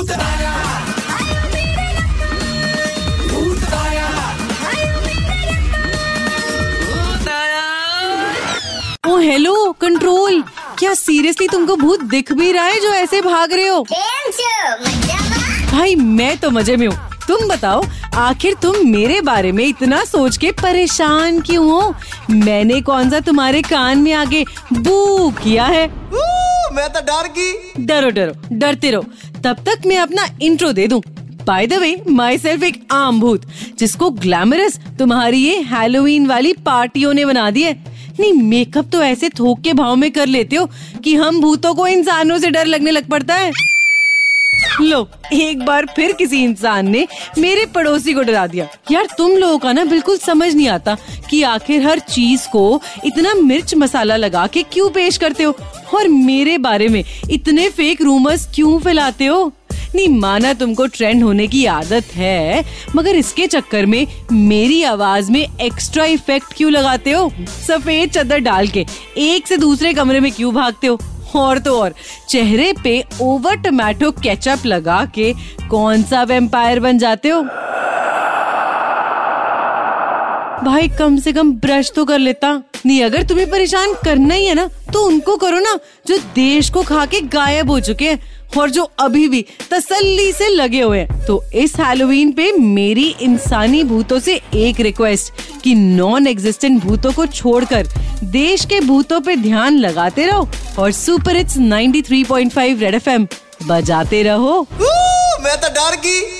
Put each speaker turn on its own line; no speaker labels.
भूत आया। भूत आया।
ओ हेलो कंट्रोल क्या सीरियसली तुमको भूत दिख भी रहा है जो ऐसे भाग रहे हो? भाई मैं तो मज़े में हूँ। तुम बताओ आखिर तुम मेरे बारे में इतना सोच के परेशान क्यों हो? मैंने कौन सा तुम्हारे कान में आगे बू किया है
मैं तो डर गई।
डरो डरो डरते रहो। तब तक मैं अपना इंट्रो दे दूँ। By the way my self एक आम भूत, जिसको ग्लैमरस तुम्हारी ये हैलोवीन वाली पार्टियों ने बना दिया है। नहीं मेकअप तो ऐसे थोक के भाव में कर लेते हो कि हम भूतों को इंसानों से डर लगने लग पड़ता है। लो, एक बार फिर किसी इंसान ने मेरे पड़ोसी को डरा दिया। यार, तुम लोगों का ना बिल्कुल समझ नहीं आता कि आखिर हर चीज़ को इतना मिर्च मसाला लगा के क्यों पेश करते हो? और मेरे बारे में इतने फेक रूमर्स क्यों फैलाते हो? नहीं, माना तुमको ट्रेंड होने की आदत है, मगर इसके चक्कर में मेरी आवाज़ में एक्स्ट्रा इफ़ेक्ट क्यों लगाते हो? सफ़ेद चादर डाल के एक से दूसरे कमरे में क्यों भागते हो? और तो और, चेहरे पे ओवर टमाटो केचप लगा के कौन सा वेम्पायर बन जाते हो? भाई, कम से कम ब्रश तो कर लेता। नहीं, अगर तुम्हें परेशान करना ही है ना तो उनको करो ना, जो देश को खा के गायब हो चुके हैं और जो अभी भी तसल्ली से लगे हुए हैं। तो इस हैलोवीन पे मेरी इंसानी भूतों से एक रिक्वेस्ट कि नॉन एग्जिस्टेंट भूतों को छोड़कर देश के भूतों पे ध्यान लगाते रहो और सुपर हिट्स 93.5 रेड एफएम बजाते रहो।
मैं तो डर गई।